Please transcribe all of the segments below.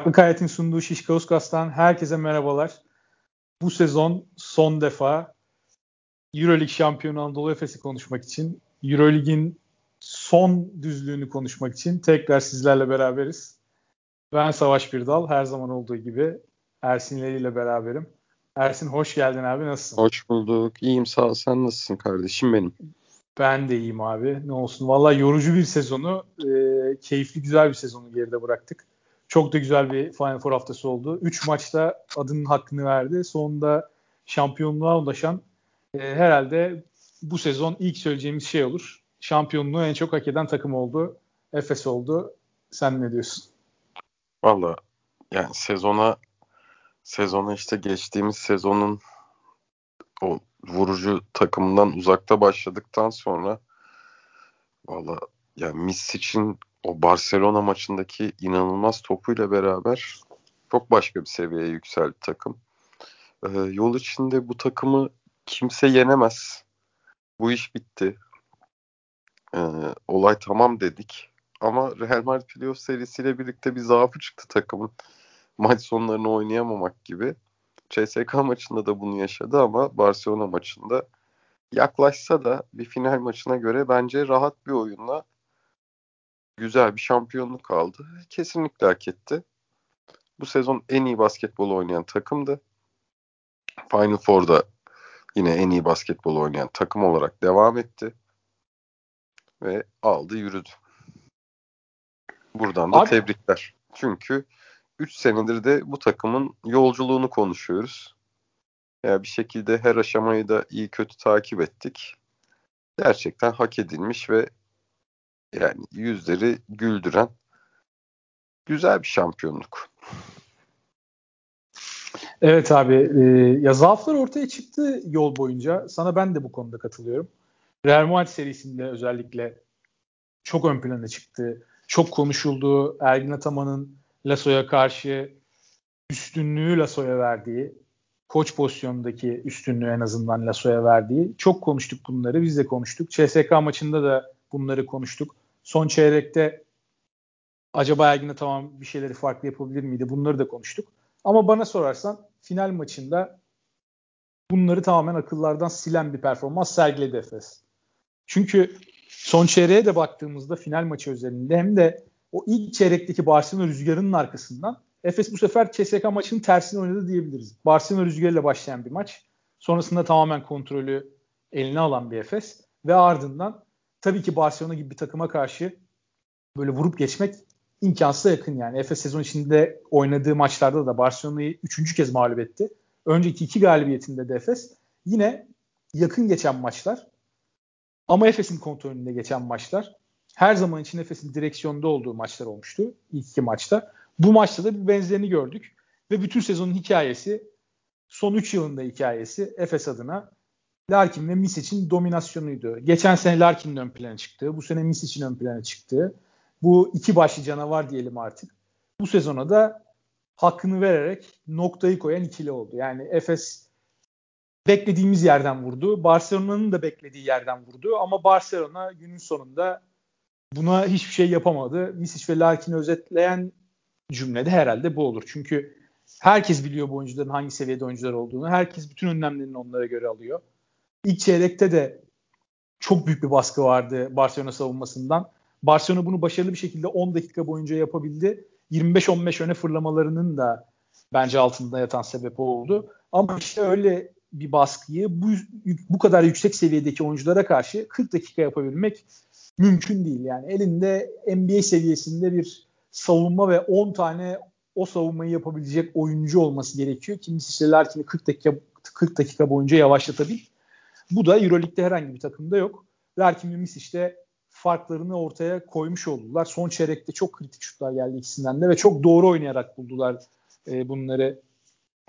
Farklı Kayet'in sunduğu Şişka Uskas'tan herkese merhabalar. Bu sezon son defa Euroleague şampiyonu Anadolu Efes'i konuşmak için, Euroleague'in son düzlüğünü konuşmak için tekrar sizlerle beraberiz. Ben Savaş Birdal, her zaman olduğu gibi Ersin ile beraberim. Ersin hoş geldin abi, nasılsın? Hoş bulduk, iyiyim sağ ol. Sen nasılsın kardeşim benim? Ben de iyiyim abi. Ne olsun. Valla yorucu bir sezonu, e, keyifli güzel bir sezonu geride bıraktık. Çok da güzel bir Final Four haftası oldu. Üç maçta adının hakkını verdi. Sonunda şampiyonluğa ulaşan e, herhalde bu sezon ilk söyleyeceğimiz şey olur. Şampiyonluğu en çok hak eden takım oldu. Efes oldu. Sen ne diyorsun? Valla yani sezona sezona işte geçtiğimiz sezonun o vurucu takımından uzakta başladıktan sonra valla yani Miss için o Barcelona maçındaki inanılmaz topuyla beraber çok başka bir seviyeye yükseldi takım. Ee, yol içinde bu takımı kimse yenemez. Bu iş bitti. Ee, olay tamam dedik. Ama Real Madrid playoff serisiyle birlikte bir zaafı çıktı takımın. Maç sonlarını oynayamamak gibi. CSK maçında da bunu yaşadı ama Barcelona maçında yaklaşsa da bir final maçına göre bence rahat bir oyunla güzel bir şampiyonluk aldı. Kesinlikle hak etti. Bu sezon en iyi basketbol oynayan takımdı. Final Four'da yine en iyi basketbol oynayan takım olarak devam etti. Ve aldı yürüdü. Buradan da Abi, tebrikler. Çünkü 3 senedir de bu takımın yolculuğunu konuşuyoruz. Ya yani bir şekilde her aşamayı da iyi kötü takip ettik. Gerçekten hak edilmiş ve yani yüzleri güldüren güzel bir şampiyonluk. Evet abi e, ya zaaflar ortaya çıktı yol boyunca. Sana ben de bu konuda katılıyorum. Real Madrid serisinde özellikle çok ön plana çıktı. Çok konuşuldu. Ergin Ataman'ın Lasso'ya karşı üstünlüğü Lasso'ya verdiği, koç pozisyonundaki üstünlüğü en azından Lasso'ya verdiği. Çok konuştuk bunları. Biz de konuştuk. CSK maçında da bunları konuştuk. Son çeyrekte acaba Ergin'e tamam bir şeyleri farklı yapabilir miydi? Bunları da konuştuk. Ama bana sorarsan final maçında bunları tamamen akıllardan silen bir performans sergiledi Efes. Çünkü son çeyreğe de baktığımızda final maçı özelinde hem de o ilk çeyrekteki Barcelona rüzgarının arkasından Efes bu sefer CSK maçının tersini oynadı diyebiliriz. Barcelona rüzgarıyla başlayan bir maç. Sonrasında tamamen kontrolü eline alan bir Efes ve ardından tabii ki Barcelona gibi bir takıma karşı böyle vurup geçmek imkansıza yakın yani. Efes sezon içinde oynadığı maçlarda da Barcelona'yı üçüncü kez mağlup etti. Önceki iki galibiyetinde de Efes yine yakın geçen maçlar ama Efes'in kontrolünde geçen maçlar her zaman için Efes'in direksiyonda olduğu maçlar olmuştu ilk iki maçta. Bu maçta da bir benzerini gördük ve bütün sezonun hikayesi son 3 yılında hikayesi Efes adına Larkin ve Misic'in dominasyonuydu. Geçen sene Larkin'in ön plana çıktı. Bu sene Misic'in ön plana çıktı. Bu iki başlı canavar diyelim artık. Bu sezona da hakkını vererek noktayı koyan ikili oldu. Yani Efes beklediğimiz yerden vurdu. Barcelona'nın da beklediği yerden vurdu. Ama Barcelona günün sonunda buna hiçbir şey yapamadı. Misic ve Larkin'i özetleyen cümlede herhalde bu olur. Çünkü herkes biliyor bu oyuncuların hangi seviyede oyuncular olduğunu. Herkes bütün önlemlerini onlara göre alıyor. İlk çeyrekte de çok büyük bir baskı vardı Barcelona savunmasından. Barcelona bunu başarılı bir şekilde 10 dakika boyunca yapabildi. 25-15 öne fırlamalarının da bence altında yatan sebep oldu. Ama işte öyle bir baskıyı bu, bu kadar yüksek seviyedeki oyunculara karşı 40 dakika yapabilmek mümkün değil. Yani elinde NBA seviyesinde bir savunma ve 10 tane o savunmayı yapabilecek oyuncu olması gerekiyor. Kimisi işte Larkin'i 40 dakika 40 dakika boyunca yavaşlatabilir. Bu da Euroleague'de herhangi bir takımda yok. Larkin ve Miss işte farklarını ortaya koymuş oldular. Son çeyrekte çok kritik şutlar geldi ikisinden de ve çok doğru oynayarak buldular e, bunları.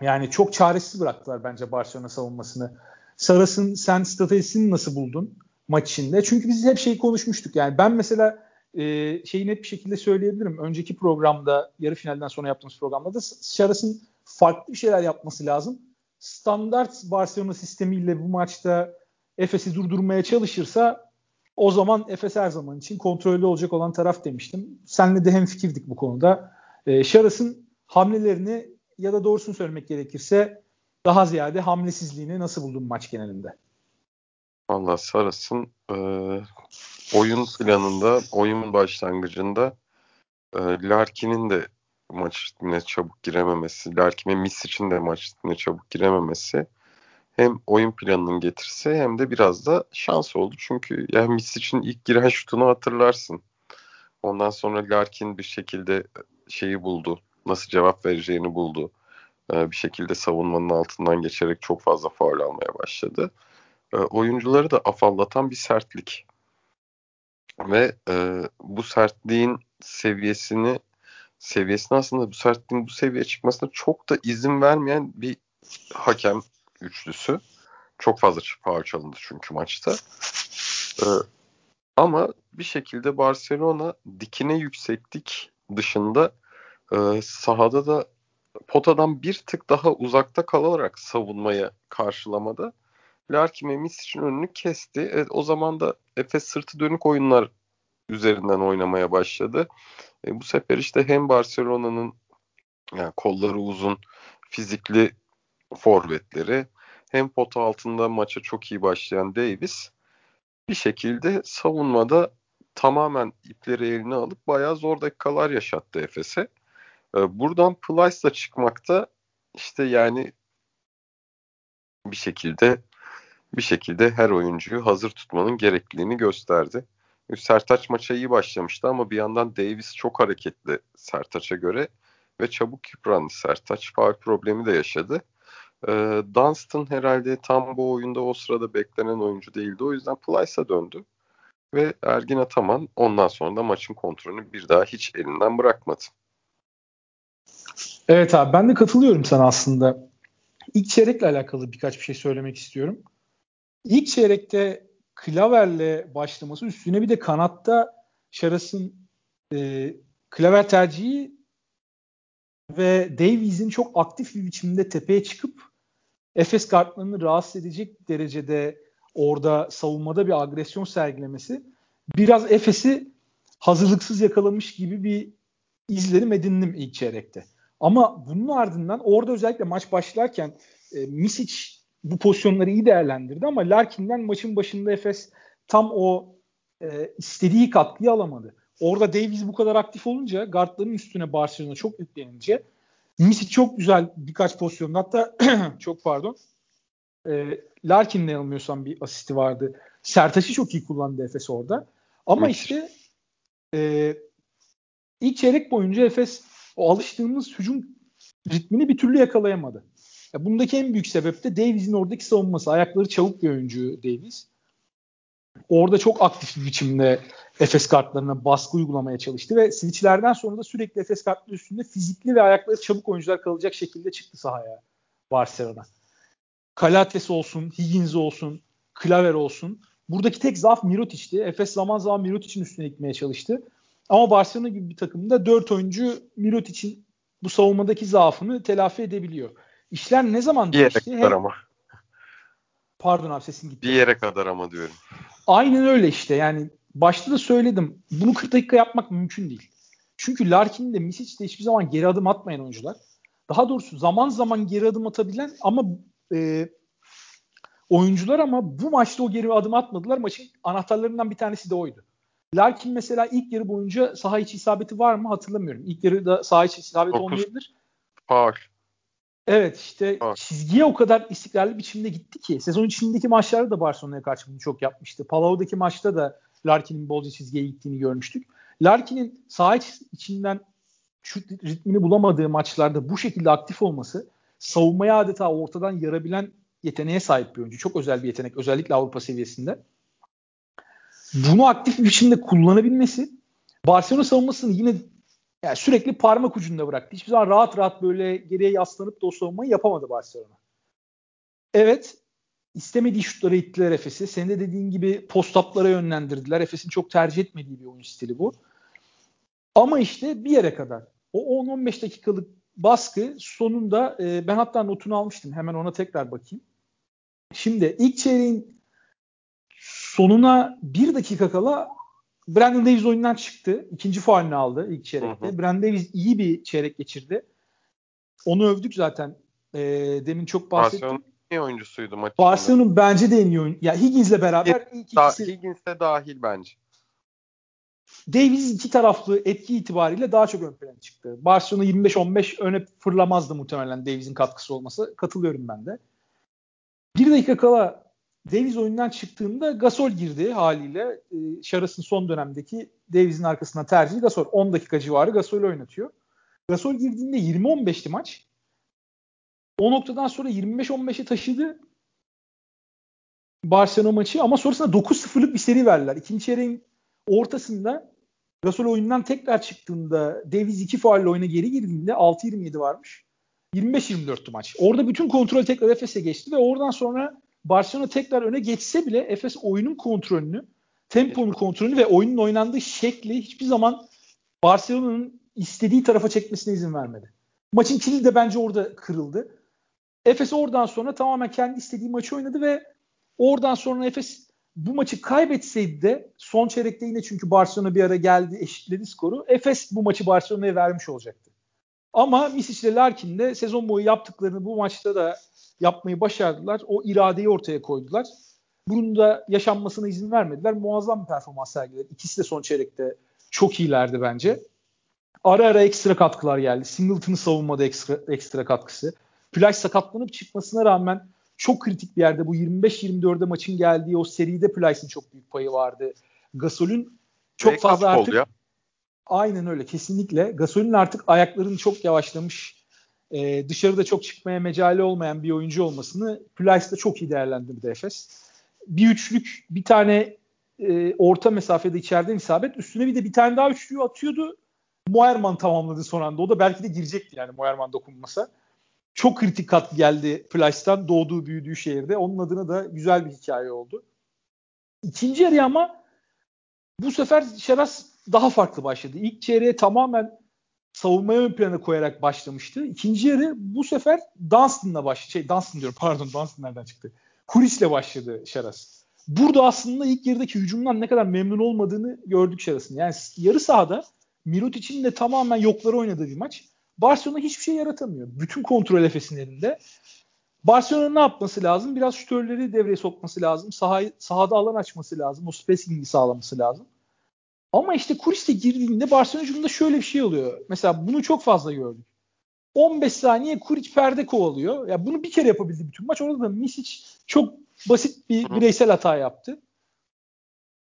Yani çok çaresiz bıraktılar bence Barcelona savunmasını. Saras'ın sen stratejisini nasıl buldun maç içinde? Çünkü biz hep şey konuşmuştuk. Yani ben mesela e, şeyi net bir şekilde söyleyebilirim. Önceki programda, yarı finalden sonra yaptığımız programda da Saras'ın farklı bir şeyler yapması lazım standart Barcelona sistemiyle bu maçta Efes'i durdurmaya çalışırsa o zaman Efes her zaman için kontrollü olacak olan taraf demiştim. Senle de hem fikirdik bu konuda. E, Şaras'ın hamlelerini ya da doğrusunu söylemek gerekirse daha ziyade hamlesizliğini nasıl buldun maç genelinde? Valla Saras'ın e, oyun planında, oyun başlangıcında e, Larkin'in de maçına çabuk girememesi, Larkin ve Miss için de maçına çabuk girememesi hem oyun planının getirisi hem de biraz da şans oldu. Çünkü yani Miss için ilk giren şutunu hatırlarsın. Ondan sonra Larkin bir şekilde şeyi buldu. Nasıl cevap vereceğini buldu. Ee, bir şekilde savunmanın altından geçerek çok fazla faul almaya başladı. Ee, oyuncuları da afallatan bir sertlik. Ve e, bu sertliğin seviyesini seviyesine aslında bu sertliğin bu seviyeye çıkmasına çok da izin vermeyen bir hakem üçlüsü. Çok fazla faul çalındı çünkü maçta. Ee, ama bir şekilde Barcelona dikine yükseklik dışında e, sahada da potadan bir tık daha uzakta kalarak savunmaya karşılamada Larkin ve Misic'in önünü kesti. Evet, o zaman da Efes sırtı dönük oyunlar üzerinden oynamaya başladı. E, bu sefer işte hem Barcelona'nın yani kolları uzun fizikli forvetleri hem pota altında maça çok iyi başlayan Davis bir şekilde savunmada tamamen ipleri eline alıp bayağı zor dakikalar yaşattı Efes'e. Ee, buradan Plyce'la çıkmakta işte yani bir şekilde bir şekilde her oyuncuyu hazır tutmanın gerekliliğini gösterdi. Sertaç maça iyi başlamıştı ama bir yandan Davis çok hareketli Sertaç'a göre ve çabuk yıprandı Sertaç. Faul problemi de yaşadı. Ee, Dunstan herhalde tam bu oyunda o sırada beklenen oyuncu değildi. O yüzden Plyce'a döndü. Ve Ergin Ataman ondan sonra da maçın kontrolünü bir daha hiç elinden bırakmadı. Evet abi ben de katılıyorum sana aslında. İlk çeyrekle alakalı birkaç bir şey söylemek istiyorum. İlk çeyrekte Klaver'le başlaması üstüne bir de kanatta Şaras'ın e, Klaver tercihi ve Davies'in çok aktif bir biçimde tepeye çıkıp Efes kartlarını rahatsız edecek derecede orada savunmada bir agresyon sergilemesi biraz Efes'i hazırlıksız yakalamış gibi bir izlenim edindim ilk çeyrekte. Ama bunun ardından orada özellikle maç başlarken e, Misic bu pozisyonları iyi değerlendirdi ama Larkin'den maçın başında Efes tam o e, istediği katkıyı alamadı. Orada Davies bu kadar aktif olunca guardların üstüne Barcelona çok yüklenince Misic çok güzel birkaç pozisyonda hatta çok pardon e, Larkin'le yanılmıyorsam bir asisti vardı. Sertaç'ı çok iyi kullandı Efes orada. Ama evet. işte e, ilk çeyrek boyunca Efes o alıştığımız hücum ritmini bir türlü yakalayamadı. Ya bundaki en büyük sebep de Davies'in oradaki savunması. Ayakları çabuk bir oyuncu Davies. Orada çok aktif bir biçimde Efes kartlarına baskı uygulamaya çalıştı ve switchlerden sonra da sürekli Efes kartları üstünde fizikli ve ayakları çabuk oyuncular kalacak şekilde çıktı sahaya Barcelona. Kalates olsun, Higgins olsun, Klaver olsun. Buradaki tek zaaf Mirotic'ti. Efes zaman zaman Mirotic'in üstüne gitmeye çalıştı. Ama Barcelona gibi bir takımda 4 oyuncu Mirotic'in bu savunmadaki zaafını telafi edebiliyor. İşler ne zaman bir yere değişti? kadar ama. Pardon abi sesin gitti. Bir yere kadar ama diyorum. Aynen öyle işte yani başta da söyledim. Bunu 40 dakika yapmak mümkün değil. Çünkü Larkin de Misic de hiçbir zaman geri adım atmayan oyuncular. Daha doğrusu zaman zaman geri adım atabilen ama e, oyuncular ama bu maçta o geri adım atmadılar. Maçın anahtarlarından bir tanesi de oydu. Larkin mesela ilk yarı boyunca saha içi isabeti var mı hatırlamıyorum. İlk yarıda saha içi isabeti olmayabilir. Faul. Evet işte evet. çizgiye o kadar istikrarlı biçimde gitti ki sezon içindeki maçlarda da Barcelona'ya karşı bunu çok yapmıştı. Palau'daki maçta da Larkin'in bolca çizgiye gittiğini görmüştük. Larkin'in saha içinden şut ritmini bulamadığı maçlarda bu şekilde aktif olması savunmaya adeta ortadan yarabilen yeteneğe sahip bir oyuncu. Çok özel bir yetenek özellikle Avrupa seviyesinde. Bunu aktif bir biçimde kullanabilmesi Barcelona savunmasını yine yani sürekli parmak ucunda bıraktı. Hiçbir zaman rahat rahat böyle geriye yaslanıp da o savunmayı yapamadı Barcelona. Evet istemediği şutları ittiler Efes'i. Senin de dediğin gibi post-up'lara yönlendirdiler. Efes'in çok tercih etmediği bir oyun stili bu. Ama işte bir yere kadar. O 10-15 dakikalık baskı sonunda e, ben hatta notunu almıştım. Hemen ona tekrar bakayım. Şimdi ilk çeyreğin sonuna bir dakika kala Brandon Davis oyundan çıktı. İkinci faulünü aldı ilk çeyrekte. Hı hı. Brandon Davis iyi bir çeyrek geçirdi. Onu övdük zaten. E, demin çok bahsettim. Barcelona en iyi oyuncusuydu maçın. Barcelona'nın bence de en iyi oyuncu. Ya Higgins'le beraber ilk da, ikisi. Higgins de dahil bence. Davies iki taraflı etki itibariyle daha çok ön plana çıktı. Barcelona 25-15 öne fırlamazdı muhtemelen Davies'in katkısı olması. Katılıyorum ben de. Bir dakika kala Davies oyundan çıktığında Gasol girdi haliyle. E, Şaras'ın son dönemdeki Davies'in arkasına tercihi Gasol. 10 dakika civarı Gasol oynatıyor. Gasol girdiğinde 20-15'ti maç. O noktadan sonra 25-15'e taşıdı Barcelona maçı ama sonrasında 9-0'lık bir seri verdiler. İkinci çeyreğin ortasında Gasol oyundan tekrar çıktığında Davies 2 faulle oyuna geri girdiğinde 6-27 varmış. 25-24'tü maç. Orada bütün kontrol tekrar Efes'e geçti ve oradan sonra Barcelona tekrar öne geçse bile Efes oyunun kontrolünü, temponun kontrolünü ve oyunun oynandığı şekli hiçbir zaman Barcelona'nın istediği tarafa çekmesine izin vermedi. Maçın kilidi de bence orada kırıldı. Efes oradan sonra tamamen kendi istediği maçı oynadı ve oradan sonra Efes bu maçı kaybetseydi de son çeyrekte yine çünkü Barcelona bir ara geldi eşitledi skoru. Efes bu maçı Barcelona'ya vermiş olacaktı. Ama Misic ile Larkin de sezon boyu yaptıklarını bu maçta da yapmayı başardılar. O iradeyi ortaya koydular. Bunun da yaşanmasına izin vermediler. Muazzam bir performans sergilediler. İkisi de son çeyrekte çok iyilerdi bence. Ara ara ekstra katkılar geldi. Singleton'ın savunmada ekstra, ekstra katkısı. Plaj sakatlanıp çıkmasına rağmen çok kritik bir yerde bu 25-24'e maçın geldiği o seride Plyce'ın çok büyük payı vardı. Gasol'ün çok Break fazla artık ya. aynen öyle kesinlikle. Gasol'ün artık ayaklarının çok yavaşlamış e, dışarıda çok çıkmaya mecali olmayan bir oyuncu olmasını Plyce'da çok iyi değerlendirdi Efes. Bir üçlük bir tane e, orta mesafede içeriden isabet üstüne bir de bir tane daha üçlüğü atıyordu. Moerman tamamladı son anda. O da belki de girecekti yani Moerman dokunmasa. Çok kritik katkı geldi Plyce'dan doğduğu büyüdüğü şehirde. Onun adına da güzel bir hikaye oldu. İkinci yarı ama bu sefer Şeras daha farklı başladı. İlk çeyreğe tamamen savunmaya ön plana koyarak başlamıştı. İkinci yarı bu sefer Dunstan'la başladı. Şey Dunstan diyorum pardon Dunstan nereden çıktı? Kuris'le başladı Şeras. Burada aslında ilk yarıdaki hücumdan ne kadar memnun olmadığını gördük Şeras'ın. Yani yarı sahada Mirotic'in de tamamen yokları oynadığı bir maç. Barcelona hiçbir şey yaratamıyor. Bütün kontrol Efes'in elinde. Barcelona ne yapması lazım? Biraz şütörleri devreye sokması lazım. Sahayı, sahada alan açması lazım. O spacing'i sağlaması lazım. Ama işte Kuris'te girdiğinde Barcelona hücumunda şöyle bir şey oluyor. Mesela bunu çok fazla gördük. 15 saniye Kuric perde kovalıyor. Ya bunu bir kere yapabildi bütün maç. Orada da Misic çok basit bir bireysel hata yaptı.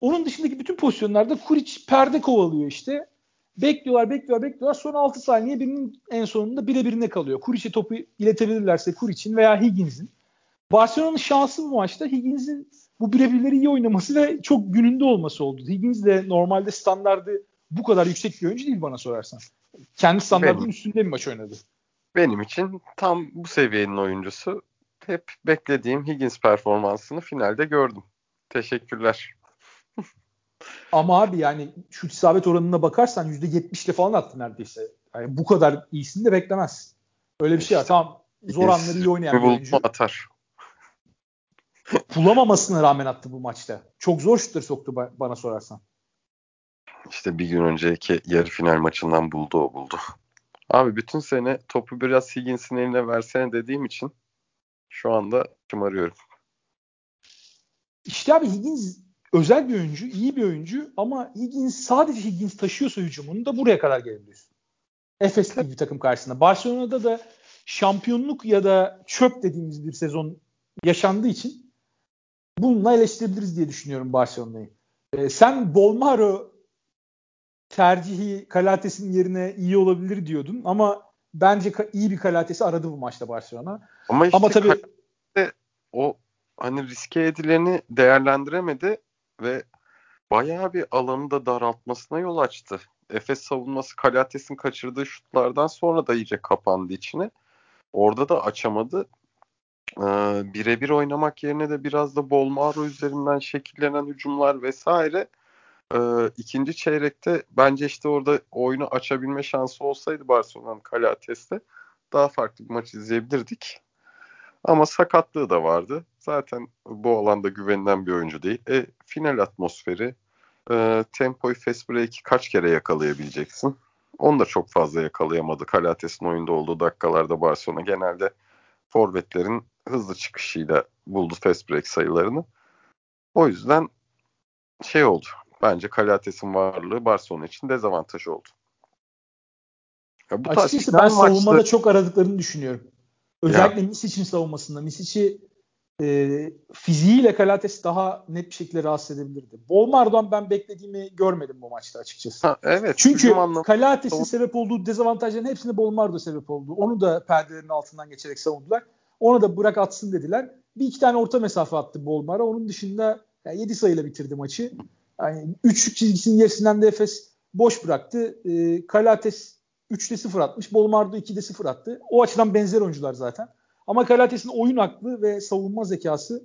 Onun dışındaki bütün pozisyonlarda Kuric perde kovalıyor işte. Bekliyorlar, bekliyorlar, bekliyorlar. Son 6 saniye birinin en sonunda birebirine kalıyor. Kuric'e topu iletebilirlerse Kuric'in veya Higgins'in. Barcelona'nın şansı bu maçta Higgins'in bu birebirleri iyi oynaması ve çok gününde olması oldu. Higgins de normalde standardı bu kadar yüksek bir oyuncu değil bana sorarsan. Kendi standartının benim, üstünde bir maç oynadı. Benim için tam bu seviyenin oyuncusu. Hep beklediğim Higgins performansını finalde gördüm. Teşekkürler. Ama abi yani şu isabet oranına bakarsan %70'le falan attı neredeyse. Yani bu kadar iyisini de beklemez. Öyle bir şey var. Tamam zor anları iyi oynayan bir oyuncu. atar. Bulamamasına rağmen attı bu maçta. Çok zor şutları soktu bana sorarsan. İşte bir gün önceki yarı final maçından buldu o buldu. Abi bütün sene topu biraz Higgins'in eline versene dediğim için şu anda şımarıyorum. İşte abi Higgins özel bir oyuncu, iyi bir oyuncu ama Higgins sadece Higgins taşıyorsa hücumunu da buraya kadar gelebiliyorsun. Efes gibi bir takım karşısında. Barcelona'da da şampiyonluk ya da çöp dediğimiz bir sezon yaşandığı için bununla eleştirebiliriz diye düşünüyorum Barcelona'yı. Ee, sen Bolmaro tercihi Kalates'in yerine iyi olabilir diyordun ama bence iyi bir Kalates'i aradı bu maçta Barcelona. Ama işte ama tabii o hani riske edileni değerlendiremedi ve bayağı bir alanı da daraltmasına yol açtı. Efes savunması Kalates'in kaçırdığı şutlardan sonra da iyice kapandı içine. Orada da açamadı. Ee, birebir oynamak yerine de biraz da Bolmaro üzerinden şekillenen hücumlar vesaire ee, ikinci çeyrekte bence işte orada oyunu açabilme şansı olsaydı Barcelona'nın Kalates'te daha farklı bir maç izleyebilirdik. Ama sakatlığı da vardı. Zaten bu alanda güvenilen bir oyuncu değil. E, final atmosferi, e, tempoyu fast break'i kaç kere yakalayabileceksin? Onu da çok fazla yakalayamadı. Kalates'in oyunda olduğu dakikalarda Barcelona genelde forvetlerin hızlı çıkışıyla buldu fast break sayılarını. O yüzden şey oldu. Bence Kalates'in varlığı Barcelona için dezavantaj oldu. Ya bu Açıkçası ben maçta... savunmada çok aradıklarını düşünüyorum. Özellikle Misic'in savunmasında. Misic'i e, fiziğiyle Kalates daha net bir şekilde rahatsız edebilirdi. Bolmar'dan ben beklediğimi görmedim bu maçta açıkçası. Ha, evet. Çünkü Kalates'in sebep olduğu dezavantajların hepsinde Bolmar'da sebep oldu. Onu da perdelerin altından geçerek savundular. Onu da bırak atsın dediler. Bir iki tane orta mesafe attı Bolmar'a. Onun dışında yani 7 sayıyla bitirdi maçı. Yani 3 çizgisinin gerisinden de Efes boş bıraktı. E, Kalates 3'te 0 atmış. Bolmardo 2'de 0 attı. O açıdan benzer oyuncular zaten. Ama Kalates'in oyun aklı ve savunma zekası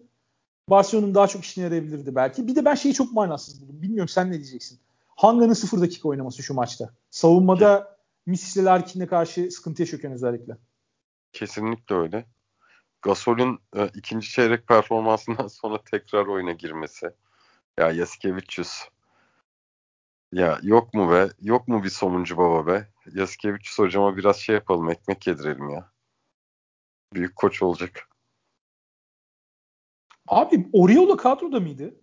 Barcelona'nın daha çok işine yarayabilirdi belki. Bir de ben şeyi çok manasız buldum. Bilmiyorum sen ne diyeceksin. Hanga'nın 0 dakika oynaması şu maçta. Savunmada Misis'le Larkin'e karşı sıkıntı yaşıyorken özellikle. Kesinlikle öyle. Gasol'ün e, ikinci çeyrek performansından sonra tekrar oyuna girmesi. Ya Yaskevicius. Ya yok mu be? Yok mu bir somuncu baba be? Yaskevicius hocama biraz şey yapalım. Ekmek yedirelim ya. Büyük koç olacak. Abi Oriola kadroda mıydı?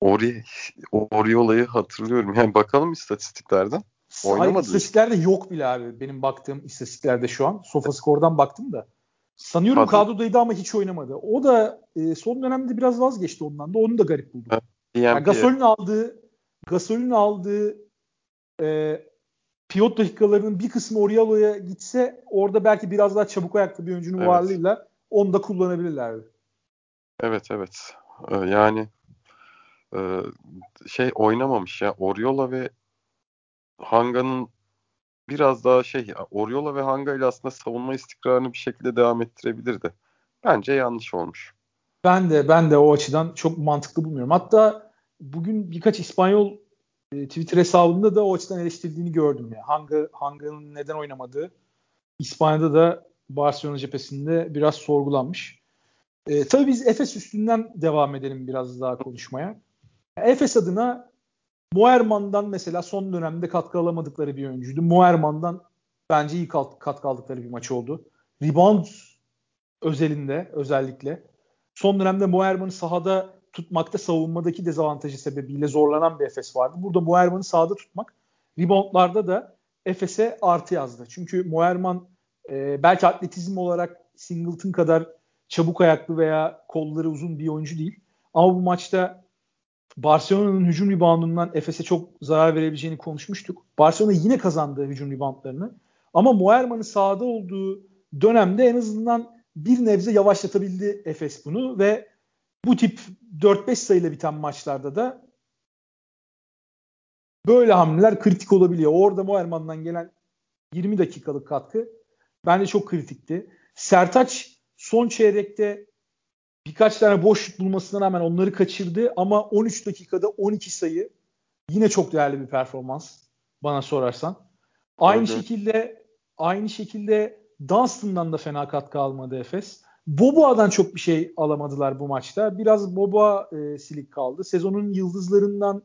Ori, Oriola'yı hatırlıyorum. Yani bakalım istatistiklerden. Oynamadı. İstatistiklerde yok bile abi. Benim baktığım istatistiklerde şu an. Sofascore'dan baktım da. Sanıyorum Hadi. kadrodaydı ama hiç oynamadı. O da e, son dönemde biraz vazgeçti ondan da. Onu da garip buldum. Evet, yani Gasol'ün aldığı Gasol'ün aldığı e, pivot dakikalarının bir kısmı Oriolo'ya gitse orada belki biraz daha çabuk ayaklı bir oyuncunun evet. varlığıyla onu da kullanabilirlerdi. Evet evet. Ee, yani e, şey oynamamış ya Oriola ve Hanga'nın biraz daha şey Oriola ve Hanga ile aslında savunma istikrarını bir şekilde devam ettirebilirdi. Bence yanlış olmuş. Ben de ben de o açıdan çok mantıklı bulmuyorum. Hatta bugün birkaç İspanyol e, Twitter hesabında da o açıdan eleştirdiğini gördüm ya. Hanga Hanga'nın neden oynamadığı İspanya'da da Barcelona cephesinde biraz sorgulanmış. E, tabii biz Efes üstünden devam edelim biraz daha konuşmaya. Efes adına Moerman'dan mesela son dönemde katkı alamadıkları bir oyuncuydu. Moerman'dan bence iyi katkı aldıkları bir maç oldu. Rebound özelinde özellikle. Son dönemde Moerman'ı sahada tutmakta savunmadaki dezavantajı sebebiyle zorlanan bir Efes vardı. Burada Moerman'ı sahada tutmak reboundlarda da Efes'e artı yazdı. Çünkü Moerman e, belki atletizm olarak Singleton kadar çabuk ayaklı veya kolları uzun bir oyuncu değil. Ama bu maçta Barcelona'nın hücum reboundundan Efes'e çok zarar verebileceğini konuşmuştuk. Barcelona yine kazandı hücum reboundlarını. Ama Moerman'ın sahada olduğu dönemde en azından bir nebze yavaşlatabildi Efes bunu ve bu tip 4-5 sayıyla biten maçlarda da böyle hamleler kritik olabiliyor. Orada Moerman'dan gelen 20 dakikalık katkı bence çok kritikti. Sertaç son çeyrekte birkaç tane boş şut bulmasına rağmen onları kaçırdı ama 13 dakikada 12 sayı yine çok değerli bir performans bana sorarsan. Aynı evet. şekilde aynı şekilde Dunstan'dan da fena katkı almadı Efes. Boboa'dan çok bir şey alamadılar bu maçta. Biraz Boboa e, silik kaldı. Sezonun yıldızlarından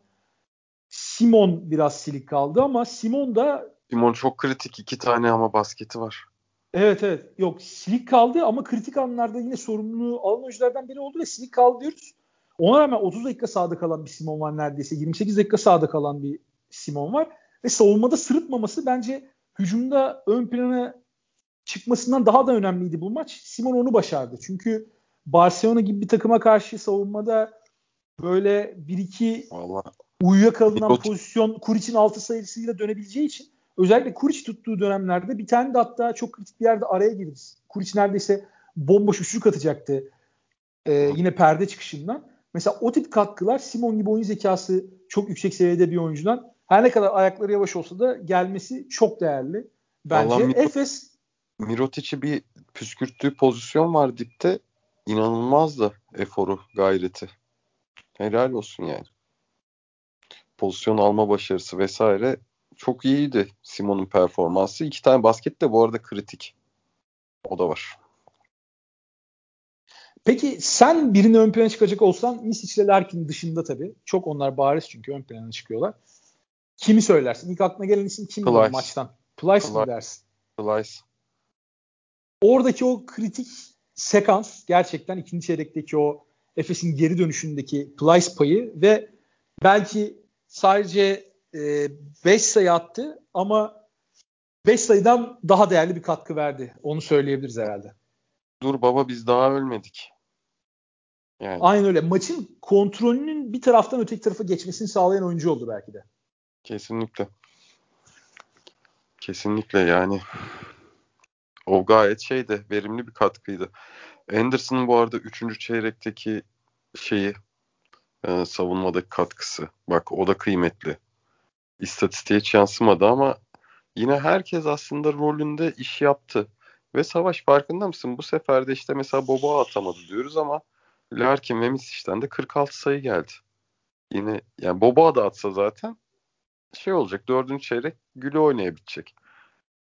Simon biraz silik kaldı ama Simon da Simon çok kritik iki tane ama basketi var. Evet evet. Yok silik kaldı ama kritik anlarda yine sorumluluğu alan oyunculardan biri oldu ve silik kaldı diyoruz. Ona rağmen 30 dakika sahada kalan bir Simon var neredeyse. 28 dakika sahada kalan bir Simon var. Ve savunmada sırıtmaması bence hücumda ön plana çıkmasından daha da önemliydi bu maç. Simon onu başardı. Çünkü Barcelona gibi bir takıma karşı savunmada böyle bir iki uyuyakalınan pozisyon Kuric'in altı sayısıyla dönebileceği için özellikle Kuric tuttuğu dönemlerde bir tane de hatta çok kritik bir yerde araya girdi. Kuric neredeyse bomboş üçlük atacaktı. Ee, yine perde çıkışından. Mesela o tip katkılar Simon gibi oyun zekası çok yüksek seviyede bir oyuncudan her ne kadar ayakları yavaş olsa da gelmesi çok değerli. Bence Vallahi Efes Mirotic'i bir püskürttüğü pozisyon var dipte. İnanılmazdı eforu, gayreti. Helal olsun yani. Pozisyon alma başarısı vesaire çok iyiydi Simon'un performansı. İki tane basket de bu arada kritik. O da var. Peki sen birini ön plana çıkacak olsan Misic ile Larkin dışında tabii. Çok onlar bariz çünkü ön plana çıkıyorlar. Kimi söylersin? İlk aklına gelen isim kim Plyce. maçtan? Plyce mi dersin? Plyce. Oradaki o kritik sekans gerçekten ikinci çeyrekteki o Efes'in geri dönüşündeki Plyce payı ve belki sadece 5 e, sayı attı ama 5 sayıdan daha değerli bir katkı verdi. Onu söyleyebiliriz herhalde. Dur baba biz daha ölmedik. Yani. Aynen öyle. Maçın kontrolünün bir taraftan öteki tarafa geçmesini sağlayan oyuncu oldu belki de. Kesinlikle. Kesinlikle yani. O gayet şeydi, verimli bir katkıydı. Anderson'ın bu arada 3. çeyrekteki şeyi e, savunmadaki katkısı. Bak o da kıymetli. İstatistiğe hiç yansımadı ama yine herkes aslında rolünde iş yaptı. Ve Savaş farkında mısın? Bu sefer de işte mesela Boba atamadı diyoruz ama Larkin ve Misic'den de 46 sayı geldi. Yine yani Boba da atsa zaten şey olacak. Dördüncü çeyrek gülü oynayabilecek.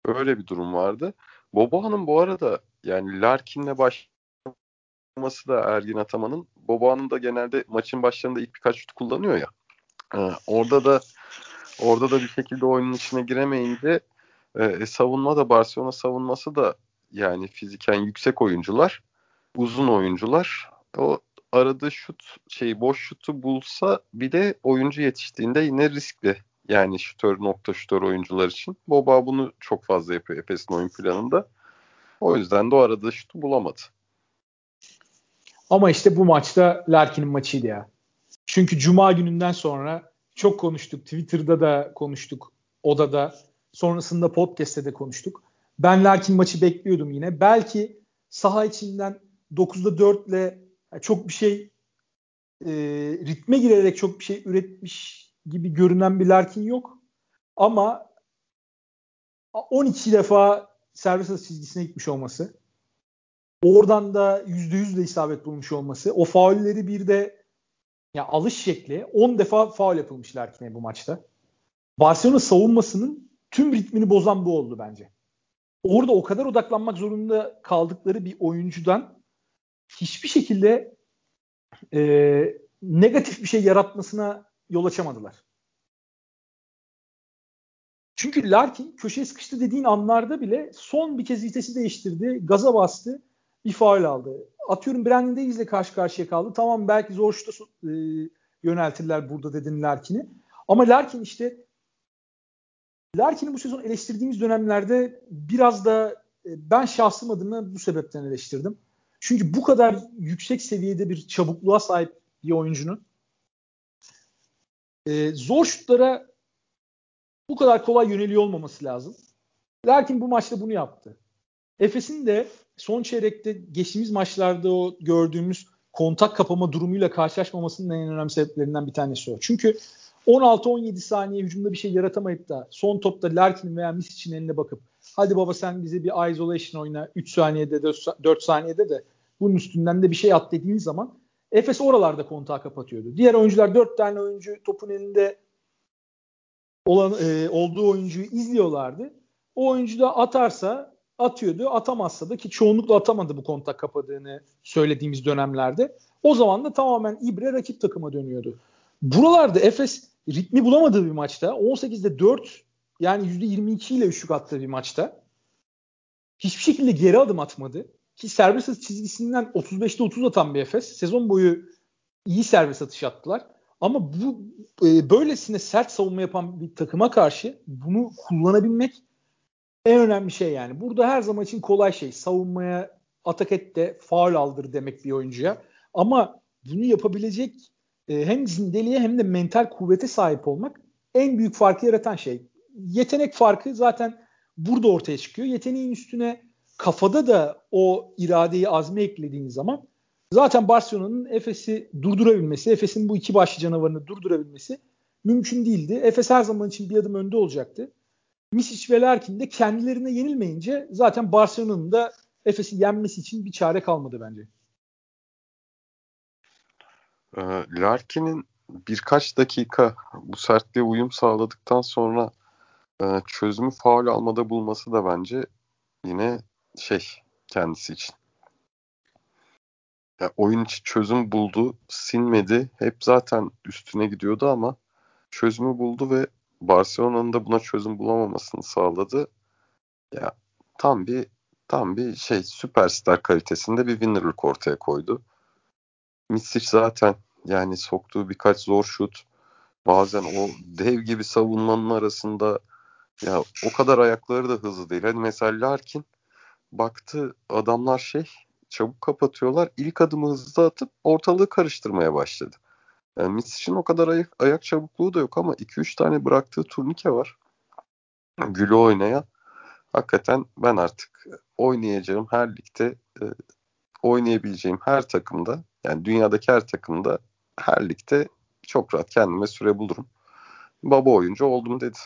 Öyle bir durum vardı. Boba'nın bu arada yani Larkin'le başlaması da Ergin Ataman'ın Boba'nın da genelde maçın başlarında ilk birkaç şut kullanıyor ya. Ee, orada da orada da bir şekilde oyunun içine giremeyince e, savunma da Barcelona savunması da yani fiziken yüksek oyuncular, uzun oyuncular. O aradığı şut şey boş şutu bulsa bir de oyuncu yetiştiğinde yine riskli. Yani şutör nokta şutör oyuncular için. Boba bunu çok fazla yapıyor Efes'in oyun planında. O yüzden de o aradığı şutu bulamadı. Ama işte bu maçta Larkin'in maçıydı ya. Çünkü Cuma gününden sonra çok konuştuk. Twitter'da da konuştuk. Odada. Sonrasında podcast'te de konuştuk. Ben Larkin maçı bekliyordum yine. Belki saha içinden 9'da 4 ile çok bir şey e, ritme girerek çok bir şey üretmiş gibi görünen bir Larkin yok. Ama 12 defa servis atış çizgisine gitmiş olması, oradan da %100 de isabet bulmuş olması, o faulleri bir de ya alış şekli 10 defa faul yapılmış Larkin'e bu maçta. Barcelona savunmasının tüm ritmini bozan bu oldu bence. Orada o kadar odaklanmak zorunda kaldıkları bir oyuncudan hiçbir şekilde e, negatif bir şey yaratmasına yol açamadılar. Çünkü Larkin köşeye sıkıştı dediğin anlarda bile son bir kez vitesi değiştirdi. Gaza bastı. Bir faul aldı. Atıyorum Brandon Davies'le karşı karşıya kaldı. Tamam belki zor şuta e, yöneltirler burada dedin Larkin'i. Ama Larkin işte Larkin'i bu sezon eleştirdiğimiz dönemlerde biraz da e, ben şahsım adına bu sebepten eleştirdim. Çünkü bu kadar yüksek seviyede bir çabukluğa sahip bir oyuncunun e, zor şutlara bu kadar kolay yöneliyor olmaması lazım. Lakin bu maçta bunu yaptı. Efes'in de son çeyrekte geçtiğimiz maçlarda o gördüğümüz kontak kapama durumuyla karşılaşmamasının en önemli sebeplerinden bir tanesi o. Çünkü 16-17 saniye hücumda bir şey yaratamayıp da son topta Larkin veya Misic'in eline bakıp hadi baba sen bize bir isolation oyna 3 saniyede 4 saniyede de bunun üstünden de bir şey at dediğin zaman Efes oralarda kontağı kapatıyordu. Diğer oyuncular 4 tane oyuncu topun elinde olan e, olduğu oyuncuyu izliyorlardı. O oyuncu da atarsa atıyordu. Atamazsa da ki çoğunlukla atamadı bu kontak kapadığını söylediğimiz dönemlerde. O zaman da tamamen ibre rakip takıma dönüyordu. Buralarda Efes ritmi bulamadığı bir maçta 18'de 4 yani %22 ile üçlük attığı bir maçta hiçbir şekilde geri adım atmadı. Ki serbest atış çizgisinden 35'te 30 atan bir Efes. Sezon boyu iyi serbest atış attılar. Ama bu e, böylesine sert savunma yapan bir takıma karşı bunu kullanabilmek en önemli şey yani. Burada her zaman için kolay şey. Savunmaya atak et de faul aldır demek bir oyuncuya. Ama bunu yapabilecek e, hem zindeliğe hem de mental kuvvete sahip olmak en büyük farkı yaratan şey. Yetenek farkı zaten burada ortaya çıkıyor. Yeteneğin üstüne kafada da o iradeyi azme eklediğin zaman zaten Barcelona'nın Efes'i durdurabilmesi, Efes'in bu iki başlı canavarını durdurabilmesi mümkün değildi. Efes her zaman için bir adım önde olacaktı. Misic ve Larkin de kendilerine yenilmeyince zaten Barcelona'nın da Efes'i yenmesi için bir çare kalmadı bence. Ee, Larkin'in birkaç dakika bu sertliğe uyum sağladıktan sonra e, çözümü faul almada bulması da bence yine şey kendisi için. Ya oyun içi çözüm buldu, sinmedi. Hep zaten üstüne gidiyordu ama çözümü buldu ve Barcelona'nın da buna çözüm bulamamasını sağladı. Ya tam bir tam bir şey süperstar kalitesinde bir winner'lık ortaya koydu. Misic zaten yani soktuğu birkaç zor şut bazen o dev gibi savunmanın arasında ya o kadar ayakları da hızlı değil. Hani mesela Larkin baktı adamlar şey çabuk kapatıyorlar. İlk adımı hızlı atıp ortalığı karıştırmaya başladı. Yani Misic'in o kadar ayak, ayak çabukluğu da yok ama 2-3 tane bıraktığı turnike var. Gülü oynayan. Hakikaten ben artık oynayacağım her ligde e, oynayabileceğim her takımda yani dünyadaki her takımda her ligde çok rahat kendime süre bulurum. Baba oyuncu oldum dedi.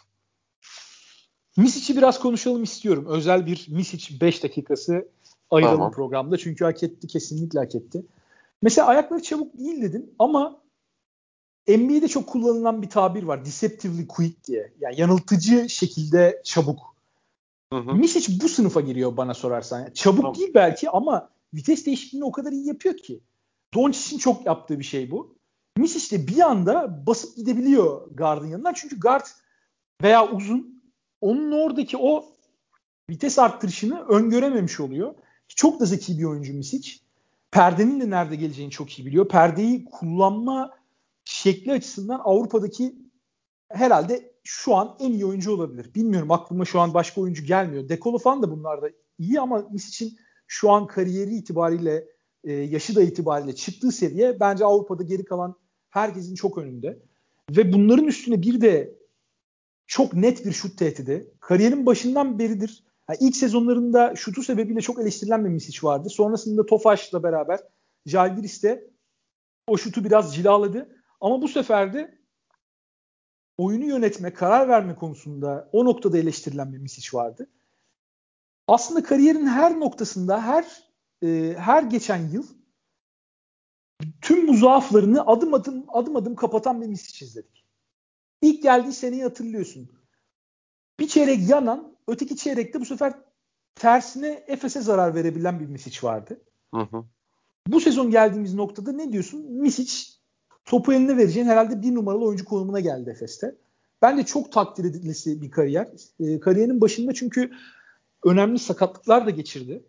Misic'i biraz konuşalım istiyorum. Özel bir Misic 5 dakikası ayıralım tamam. programda. Çünkü hak etti. Kesinlikle hak etti. Mesela ayakları çabuk değil dedin ama NBA'de çok kullanılan bir tabir var. Deceptively quick diye. Yani yanıltıcı şekilde çabuk. Hı hı. Misic bu sınıfa giriyor bana sorarsan. Yani çabuk tamam. değil belki ama vites değişikliğini o kadar iyi yapıyor ki. Doncic'in çok yaptığı bir şey bu. Misic de bir anda basıp gidebiliyor guard'ın yanından. Çünkü guard veya uzun onun oradaki o vites arttırışını öngörememiş oluyor. Çok da zeki bir oyuncu Misic. Perdenin de nerede geleceğini çok iyi biliyor. Perdeyi kullanma şekli açısından Avrupa'daki herhalde şu an en iyi oyuncu olabilir. Bilmiyorum aklıma şu an başka oyuncu gelmiyor. Dekolo falan da bunlarda iyi ama Misic'in şu an kariyeri itibariyle e, yaşı da itibariyle çıktığı seviye bence Avrupa'da geri kalan herkesin çok önünde. Ve bunların üstüne bir de çok net bir şut tehdidi. Kariyerin başından beridir. Yani ilk sezonlarında şutu sebebiyle çok eleştirilen bir Misic vardı. Sonrasında Tofaş'la beraber Jalgiris de o şutu biraz cilaladı. Ama bu sefer de oyunu yönetme, karar verme konusunda o noktada eleştirilen bir Misic vardı. Aslında kariyerin her noktasında, her e, her geçen yıl tüm bu zaaflarını adım adım adım adım kapatan bir Misic izledik. İlk geldiği seneyi hatırlıyorsun. Bir çeyrek yanan, öteki çeyrekte bu sefer tersine Efes'e zarar verebilen bir Misic vardı. Hı hı. Bu sezon geldiğimiz noktada ne diyorsun? Misic topu eline vereceğin herhalde bir numaralı oyuncu konumuna geldi Efes'te. Ben de çok takdir edilmesi bir kariyer. E, kariyerinin başında çünkü önemli sakatlıklar da geçirdi.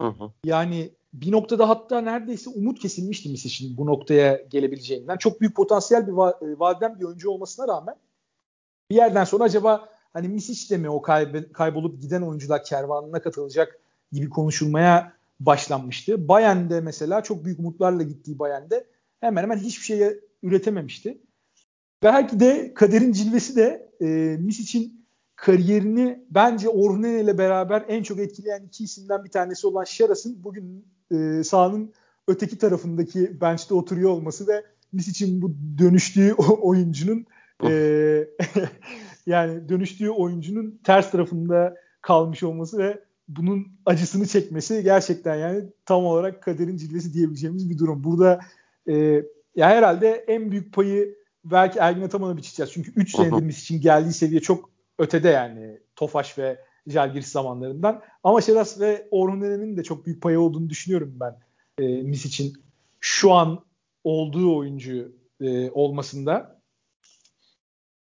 Hı hı. Yani bir noktada hatta neredeyse umut kesilmişti Misic'in bu noktaya gelebileceğinden. Çok büyük potansiyel bir va- e, vadeden bir oyuncu olmasına rağmen bir yerden sonra acaba hani Misic de mi o kayb- kaybolup giden oyuncular kervanına katılacak gibi konuşulmaya başlanmıştı. Bayern'de mesela çok büyük umutlarla gittiği Bayern'de hemen hemen hiçbir şey üretememişti. Belki de kaderin cilvesi de e, Misic'in kariyerini bence Orhunen ile beraber en çok etkileyen iki isimden bir tanesi olan Şaras'ın bugün e, sahanın öteki tarafındaki bench'te oturuyor olması ve Misic'in bu dönüştüğü oyuncunun e, yani dönüştüğü oyuncunun ters tarafında kalmış olması ve bunun acısını çekmesi gerçekten yani tam olarak kaderin cilvesi diyebileceğimiz bir durum. Burada e, ya herhalde en büyük payı belki Ergin Ataman'a biçeceğiz. Çünkü 3 senedir için geldiği seviye çok ötede yani Tofaş ve Jalgiris zamanlarından. Ama Şeras ve Orhun Eren'in de çok büyük payı olduğunu düşünüyorum ben e, Mis için. Şu an olduğu oyuncu e, olmasında.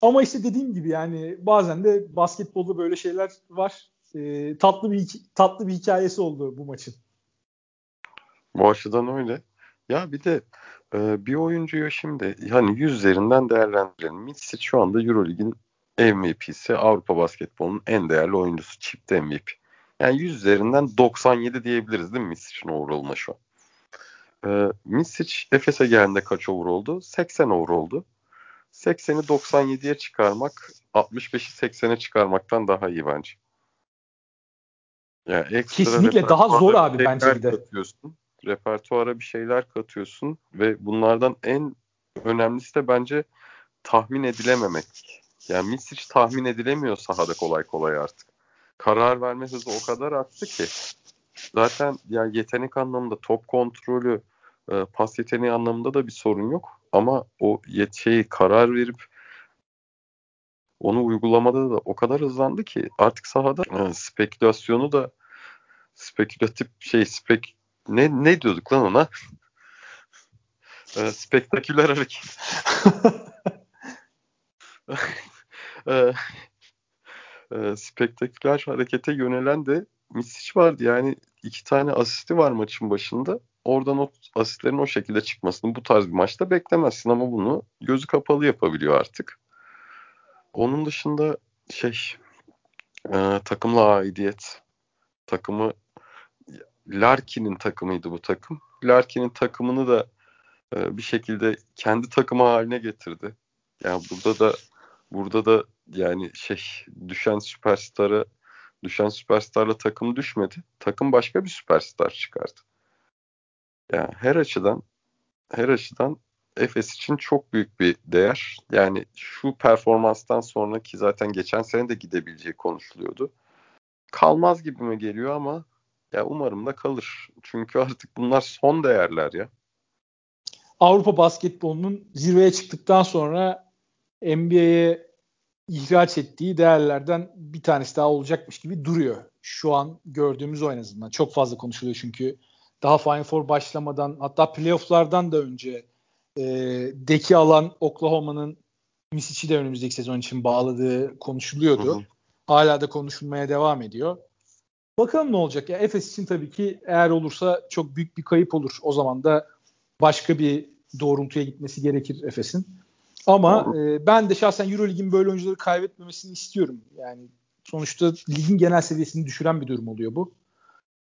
Ama işte dediğim gibi yani bazen de basketbolda böyle şeyler var. E, tatlı bir tatlı bir hikayesi oldu bu maçın. Bu açıdan öyle. Ya bir de e, bir oyuncuyu şimdi hani yüzlerinden değerlendirelim. Mitsic şu anda Eurolig'in MVP'si Avrupa basketbolunun en değerli oyuncusu. Çift MVP. Yani yüzlerinden 97 diyebiliriz değil mi Misic'in overall'ına şu an? Ee, Misic Efes'e geldiğinde kaç over oldu? 80 over oldu. 80'i 97'ye çıkarmak 65'i 80'e çıkarmaktan daha iyi bence. Yani Kesinlikle daha zor abi bence de. Katıyorsun, repertuara bir şeyler katıyorsun ve bunlardan en önemlisi de bence tahmin edilememek. Yani Misic tahmin edilemiyor sahada kolay kolay artık. Karar verme hızı o kadar arttı ki. Zaten yani yetenek anlamında top kontrolü, e, pas yeteneği anlamında da bir sorun yok. Ama o şeyi karar verip onu uygulamada da o kadar hızlandı ki artık sahada e, spekülasyonu da spekülatif şey spek ne ne diyorduk lan ona? e, spektaküler hareket. e, e, spektaküler harekete yönelen de Misic vardı. Yani iki tane asisti var maçın başında. Oradan o asistlerin o şekilde çıkmasını bu tarz bir maçta beklemezsin ama bunu gözü kapalı yapabiliyor artık. Onun dışında şey e, takımla aidiyet takımı Larkin'in takımıydı bu takım. Larkin'in takımını da e, bir şekilde kendi takımı haline getirdi. Yani burada da burada da yani şey düşen süperstara düşen süperstarla takım düşmedi. Takım başka bir süperstar çıkardı. Yani her açıdan her açıdan Efes için çok büyük bir değer. Yani şu performanstan sonraki zaten geçen sene de gidebileceği konuşuluyordu. Kalmaz gibi mi geliyor ama ya umarım da kalır. Çünkü artık bunlar son değerler ya. Avrupa basketbolunun zirveye çıktıktan sonra NBA'ye ihraç ettiği değerlerden bir tanesi daha olacakmış gibi duruyor. Şu an gördüğümüz o en azından. Çok fazla konuşuluyor çünkü daha Final Four başlamadan hatta playofflardan da önce e, deki alan Oklahoma'nın Misic'i de önümüzdeki sezon için bağladığı konuşuluyordu. Hı hı. Hala da konuşulmaya devam ediyor. Bakalım ne olacak ya. Efes için tabii ki eğer olursa çok büyük bir kayıp olur. O zaman da başka bir doğrultuya gitmesi gerekir Efes'in. Ama e, ben de şahsen EuroLeague'in böyle oyuncuları kaybetmemesini istiyorum. Yani sonuçta ligin genel seviyesini düşüren bir durum oluyor bu.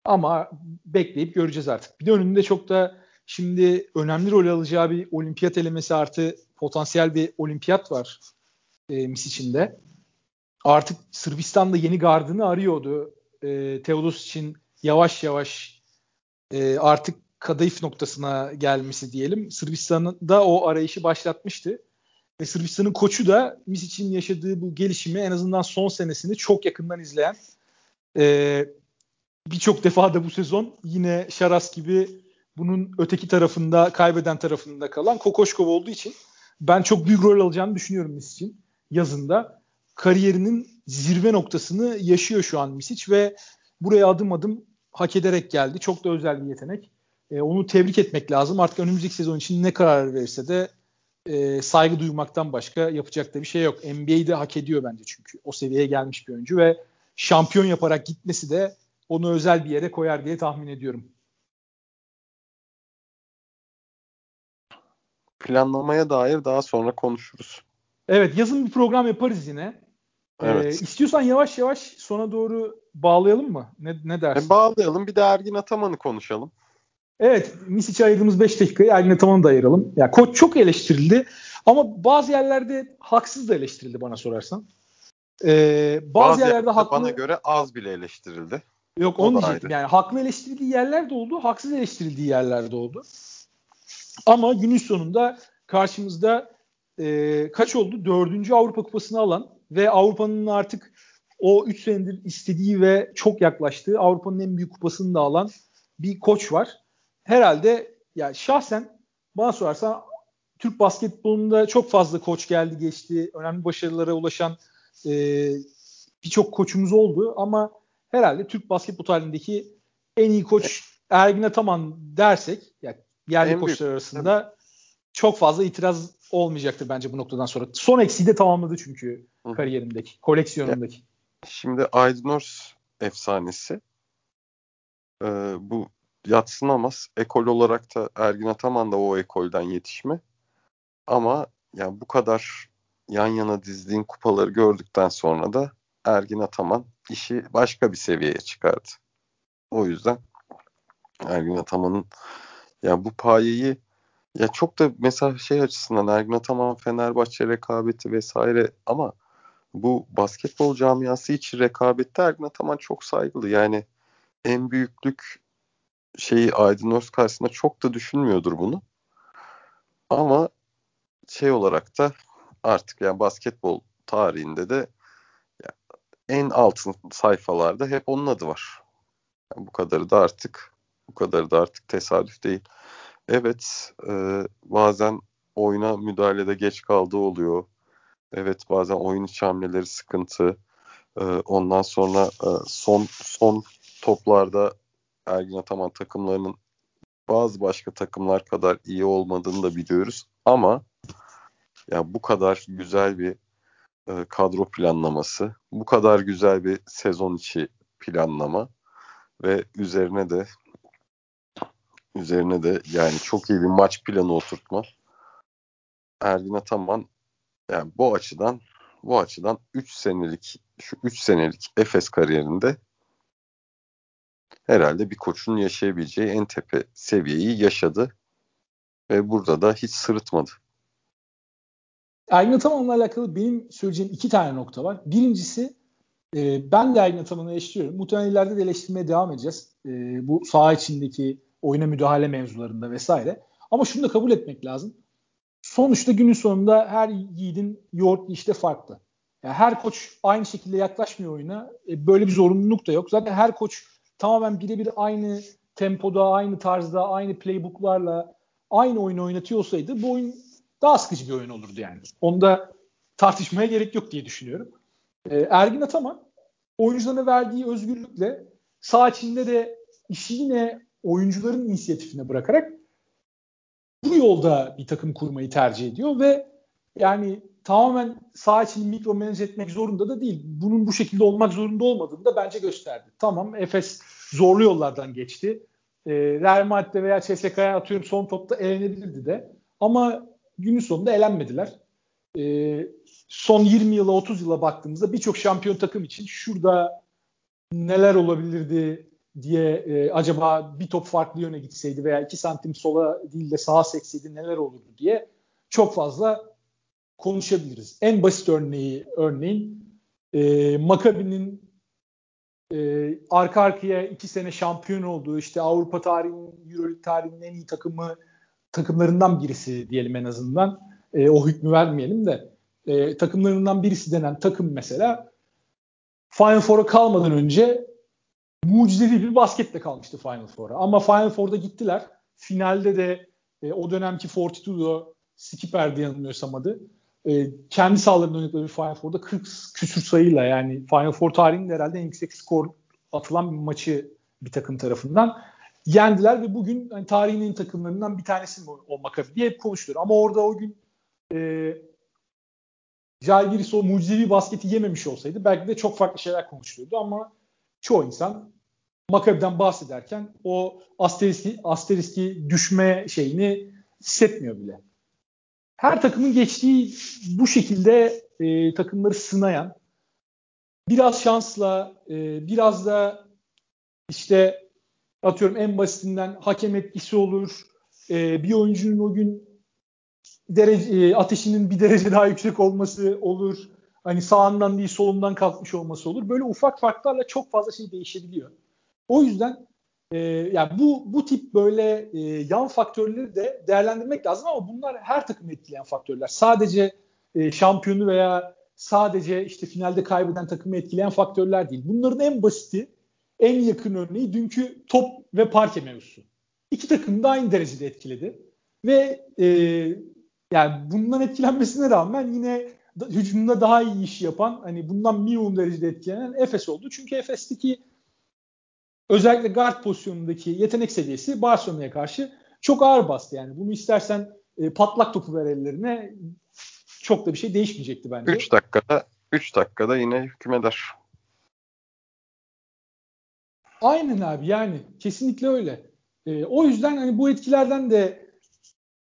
Ama bekleyip göreceğiz artık. Bir de önünde çok da şimdi önemli rol alacağı bir olimpiyat elemesi artı potansiyel bir olimpiyat var e, Mis içinde. Artık Sırbistan'da yeni gardını arıyordu. E, Teodos için yavaş yavaş e, artık kadayıf noktasına gelmesi diyelim. Sırbistan'ın da o arayışı başlatmıştı. Ve Sırbistan'ın koçu da Misic'in yaşadığı bu gelişimi en azından son senesini çok yakından izleyen e, birçok defa da bu sezon yine Şaras gibi bunun öteki tarafında kaybeden tarafında kalan Kokoşkov olduğu için ben çok büyük rol alacağını düşünüyorum Misic'in yazında. Kariyerinin zirve noktasını yaşıyor şu an Misic ve buraya adım adım hak ederek geldi. Çok da özel bir yetenek. E, onu tebrik etmek lazım. Artık önümüzdeki sezon için ne karar verirse de e, saygı duymaktan başka yapacak da bir şey yok. NBA'de hak ediyor bence çünkü. O seviyeye gelmiş bir oyuncu ve şampiyon yaparak gitmesi de onu özel bir yere koyar diye tahmin ediyorum. Planlamaya dair daha sonra konuşuruz. Evet yazın bir program yaparız yine. Ee, evet. Ee, istiyorsan yavaş yavaş sona doğru bağlayalım mı? Ne, ne dersin? E, bağlayalım. Bir de Ergin Ataman'ı konuşalım. Evet. Misic'e ayırdığımız 5 dakikayı Ergin Ataman'ı da ayıralım. Ya yani koç çok eleştirildi ama bazı yerlerde haksız da eleştirildi bana sorarsan. Ee, bazı, bazı yerlerde haklı. Bana göre az bile eleştirildi. Yok onu diyecektim. Yani haklı eleştirildiği yerler de oldu, haksız eleştirildiği yerler de oldu. Ama günün sonunda karşımızda e, kaç oldu? Dördüncü Avrupa Kupası'nı alan ve Avrupa'nın artık o 3 senedir istediği ve çok yaklaştığı Avrupa'nın en büyük kupasını da alan bir koç var. Herhalde yani şahsen bana sorarsan Türk basketbolunda çok fazla koç geldi geçti. Önemli başarılara ulaşan e, birçok koçumuz oldu ama herhalde Türk basketbol tarihindeki en iyi koç Ergin Ataman dersek yani yerli en koçlar büyük. arasında çok fazla itiraz olmayacaktır bence bu noktadan sonra. Son eksiği de tamamladı çünkü Hı. kariyerindeki, koleksiyonundaki. Şimdi Aydınors efsanesi ee, bu yatsınamaz. Ekol olarak da Ergin Ataman da o ekolden yetişme. Ama yani bu kadar yan yana dizdiğin kupaları gördükten sonra da Ergin Ataman işi başka bir seviyeye çıkardı. O yüzden Ergin Ataman'ın ya bu payeyi ya çok da mesela şey açısından Ergin Ataman Fenerbahçe rekabeti vesaire ama bu basketbol camiası için rekabette Ergin Ataman çok saygılı. Yani en büyüklük şeyi Aydın Öz karşısında çok da düşünmüyordur bunu. Ama şey olarak da artık yani basketbol tarihinde de en altın sayfalarda hep onun adı var. Yani bu kadarı da artık bu kadarı da artık tesadüf değil. Evet e, bazen oyuna müdahalede geç kaldığı oluyor. Evet bazen oyun iç hamleleri sıkıntı. E, ondan sonra e, son son toplarda Ergin Ataman takımlarının bazı başka takımlar kadar iyi olmadığını da biliyoruz. Ama ya bu kadar güzel bir e, kadro planlaması, bu kadar güzel bir sezon içi planlama ve üzerine de üzerine de yani çok iyi bir maç planı oturtma. Ergin Ataman yani bu açıdan bu açıdan 3 senelik şu 3 senelik Efes kariyerinde herhalde bir koçun yaşayabileceği en tepe seviyeyi yaşadı ve burada da hiç sırıtmadı. Ergin Ataman'la alakalı benim söyleyeceğim iki tane nokta var. Birincisi e, ben de Ergin Ataman'ı eleştiriyorum. Muhtemelen ileride de eleştirmeye devam edeceğiz. E, bu saha içindeki oyuna müdahale mevzularında vesaire. Ama şunu da kabul etmek lazım. Sonuçta günün sonunda her yiğidin yoğurt işte farklı. Yani her koç aynı şekilde yaklaşmıyor oyuna. E, böyle bir zorunluluk da yok. Zaten her koç tamamen birebir aynı tempoda, aynı tarzda, aynı playbooklarla aynı oyunu oynatıyor olsaydı bu oyun daha sıkıcı bir oyun olurdu yani. Onda tartışmaya gerek yok diye düşünüyorum. E, Ergin Ataman oyuncularına verdiği özgürlükle sağ içinde de işi yine oyuncuların inisiyatifine bırakarak bu yolda bir takım kurmayı tercih ediyor ve yani tamamen sağ için mikro manage etmek zorunda da değil. Bunun bu şekilde olmak zorunda olmadığını da bence gösterdi. Tamam Efes zorlu yollardan geçti. E, Real Madrid'de veya CSK'ya atıyorum son topta elenebilirdi de. Ama günün sonunda elenmediler. E, son 20 yıla 30 yıla baktığımızda birçok şampiyon takım için şurada neler olabilirdi diye e, acaba bir top farklı yöne gitseydi veya 2 santim sola değil de sağa sekseydi neler olurdu diye çok fazla konuşabiliriz. En basit örneği örneğin e, Maccabi'nin e, arka arkaya iki sene şampiyon olduğu işte Avrupa tarihinin, Euroleague tarihinin en iyi takımı takımlarından birisi diyelim en azından. E, o hükmü vermeyelim de e, takımlarından birisi denen takım mesela Final Four'a kalmadan önce mucizevi bir basketle kalmıştı Final Four'a. Ama Final Four'da gittiler. Finalde de e, o dönemki Fortitudo Skipper'di yanılmıyorsam adı. E, kendi sahalarında oynadıkları Final Four'da 40 küsür sayıyla yani Final Four tarihinde herhalde en yüksek skor atılan bir maçı bir takım tarafından yendiler ve bugün hani, tarihin en takımlarından bir tanesi mi o diye hep konuşuluyor. Ama orada o gün e, Jalgiris o mucizevi basketi yememiş olsaydı belki de çok farklı şeyler konuşuluyordu ama çoğu insan Maccabi'den bahsederken o asteriski, asteriski düşme şeyini hissetmiyor bile. Her takımın geçtiği bu şekilde e, takımları sınayan, biraz şansla, e, biraz da işte atıyorum en basitinden hakem etkisi olur, e, bir oyuncunun o gün derece, e, ateşinin bir derece daha yüksek olması olur. Hani sağından değil solundan kalkmış olması olur. Böyle ufak farklarla çok fazla şey değişebiliyor. O yüzden e, yani bu bu tip böyle e, yan faktörleri de değerlendirmek lazım ama bunlar her takım etkileyen faktörler. Sadece e, şampiyonu veya sadece işte finalde kaybeden takımı etkileyen faktörler değil. Bunların en basiti, en yakın örneği dünkü top ve parke mevzusu. İki takım da aynı derecede etkiledi. Ve e, yani bundan etkilenmesine rağmen yine hücumda daha iyi iş yapan hani bundan minimum derecede etkilenen Efes oldu. Çünkü Efes'teki özellikle guard pozisyonundaki yetenek seviyesi Barcelona'ya karşı çok ağır bastı yani. Bunu istersen e, patlak topu ver ellerine çok da bir şey değişmeyecekti bence. 3 dakikada 3 dakikada yine hüküm eder. Aynen abi yani kesinlikle öyle. E, o yüzden hani bu etkilerden de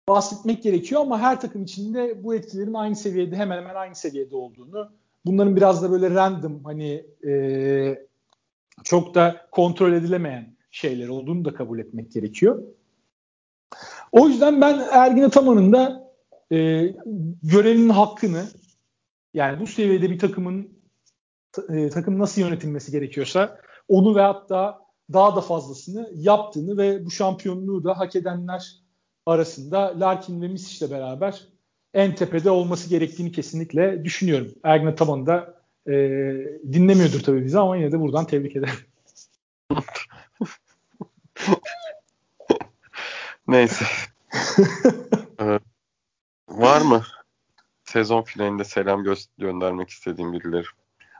bahsetmek gerekiyor ama her takım içinde bu etkilerin aynı seviyede hemen hemen aynı seviyede olduğunu bunların biraz da böyle random hani e, çok da kontrol edilemeyen şeyler olduğunu da kabul etmek gerekiyor. O yüzden ben Ergin Ataman'ın da e, görevinin hakkını yani bu seviyede bir takımın e, takım nasıl yönetilmesi gerekiyorsa onu ve hatta daha da fazlasını yaptığını ve bu şampiyonluğu da hak edenler arasında Larkin ve Misic'le beraber en tepede olması gerektiğini kesinlikle düşünüyorum. Ergin Ataman da e, dinlemiyordur tabii bizi ama yine de buradan tebrik ederim. Neyse. ee, var mı sezon finalinde selam gö- göndermek istediğim birileri?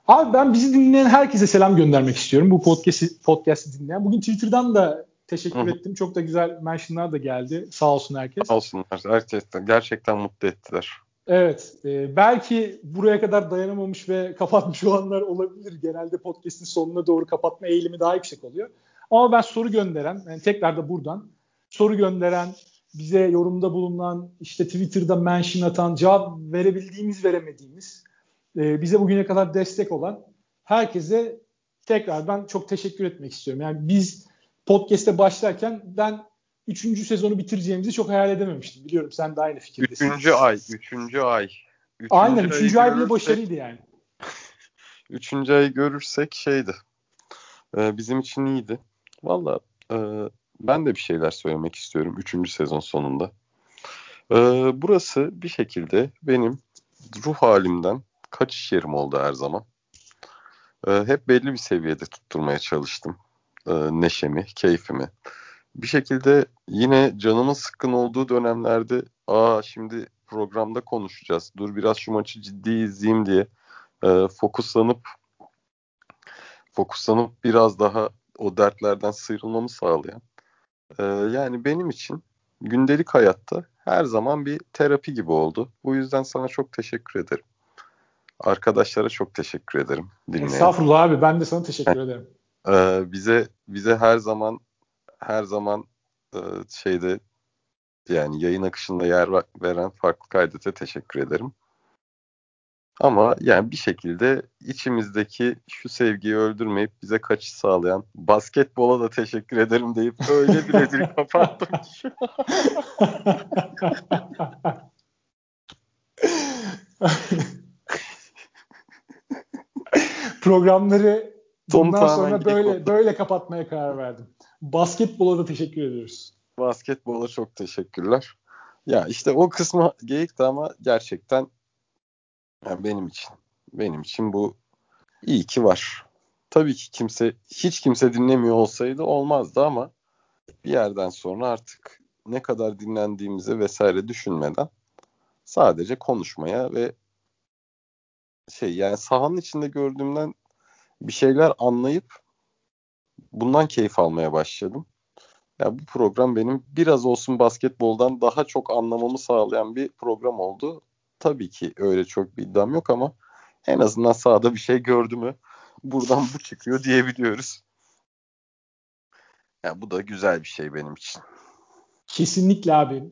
Abi ben bizi dinleyen herkese selam göndermek istiyorum. Bu podcast'i podcast'i dinleyen. Bugün Twitter'dan da teşekkür Hı-hı. ettim. Çok da güzel mentionlar da geldi. Sağ olsun herkes. Sağ olsunlar. Gerçekten, gerçekten mutlu ettiler. Evet. E, belki buraya kadar dayanamamış ve kapatmış olanlar olabilir. Genelde podcast'in sonuna doğru kapatma eğilimi daha yüksek oluyor. Ama ben soru gönderen, yani tekrar da buradan soru gönderen, bize yorumda bulunan, işte Twitter'da mention atan, cevap verebildiğimiz, veremediğimiz, e, bize bugüne kadar destek olan herkese tekrardan çok teşekkür etmek istiyorum. Yani biz podcast'e başlarken ben üçüncü sezonu bitireceğimizi çok hayal edememiştim. Biliyorum sen de aynı fikirdesin. Üçüncü ay, üçüncü ay. Üçüncü Aynen, üçüncü ay bile başarıydı yani. üçüncü ayı görürsek şeydi. E, bizim için iyiydi. Valla e, ben de bir şeyler söylemek istiyorum üçüncü sezon sonunda. E, burası bir şekilde benim ruh halimden kaçış yerim oldu her zaman. E, hep belli bir seviyede tutturmaya çalıştım. E, neşemi, keyfimi. Bir şekilde yine canımın sıkkın olduğu dönemlerde aa şimdi programda konuşacağız. Dur biraz şu maçı ciddi izleyeyim diye e, fokuslanıp fokuslanıp biraz daha o dertlerden sıyrılmamı sağlayan. E, yani benim için gündelik hayatta her zaman bir terapi gibi oldu. Bu yüzden sana çok teşekkür ederim. Arkadaşlara çok teşekkür ederim. Dinleyen. Estağfurullah abi ben de sana teşekkür ederim. Ee, bize bize her zaman her zaman e, şeyde yani yayın akışında yer veren farklı kaydete teşekkür ederim. Ama yani bir şekilde içimizdeki şu sevgiyi öldürmeyip bize kaçış sağlayan basketbola da teşekkür ederim deyip öyle bir rezil kapattım ki. Programları bundan sonra böyle böyle kapatmaya karar verdim. Basketbola da teşekkür ediyoruz. Basketbola çok teşekkürler. Ya işte o kısmı geyikti ama gerçekten yani benim için benim için bu iyi ki var. Tabii ki kimse hiç kimse dinlemiyor olsaydı olmazdı ama bir yerden sonra artık ne kadar dinlendiğimizi vesaire düşünmeden sadece konuşmaya ve şey yani sahanın içinde gördüğümden bir şeyler anlayıp bundan keyif almaya başladım. Ya bu program benim biraz olsun basketboldan daha çok anlamamı sağlayan bir program oldu. Tabii ki öyle çok bir iddiam yok ama en azından sahada bir şey gördü mü buradan bu çıkıyor diyebiliyoruz. Ya bu da güzel bir şey benim için. Kesinlikle abi.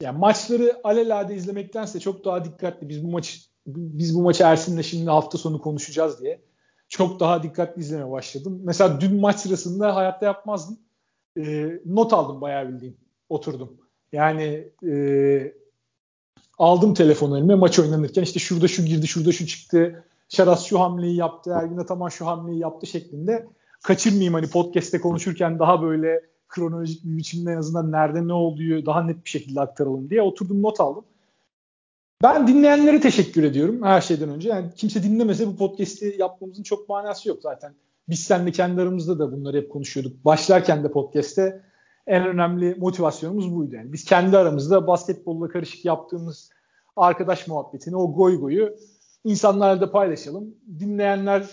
Ya maçları alelade izlemektense çok daha dikkatli. Biz bu maçı biz bu maçı Ersin'le şimdi hafta sonu konuşacağız diye çok daha dikkatli izlemeye başladım. Mesela dün maç sırasında hayatta yapmazdım. E, not aldım bayağı bildiğim. Oturdum. Yani e, aldım telefonu elime maç oynanırken işte şurada şu girdi, şurada şu çıktı. Şaras şu hamleyi yaptı, Ergin Ataman şu hamleyi yaptı şeklinde kaçırmayayım hani podcast'te konuşurken daha böyle kronolojik bir biçimde en azından nerede ne olduğu daha net bir şekilde aktaralım diye oturdum not aldım. Ben dinleyenlere teşekkür ediyorum her şeyden önce. Yani kimse dinlemese bu podcast'i yapmamızın çok manası yok zaten. Biz seninle kendi aramızda da bunları hep konuşuyorduk. Başlarken de podcast'te en önemli motivasyonumuz buydu. Yani biz kendi aramızda basketbolla karışık yaptığımız arkadaş muhabbetini, o goy goyu insanlarla da paylaşalım. Dinleyenler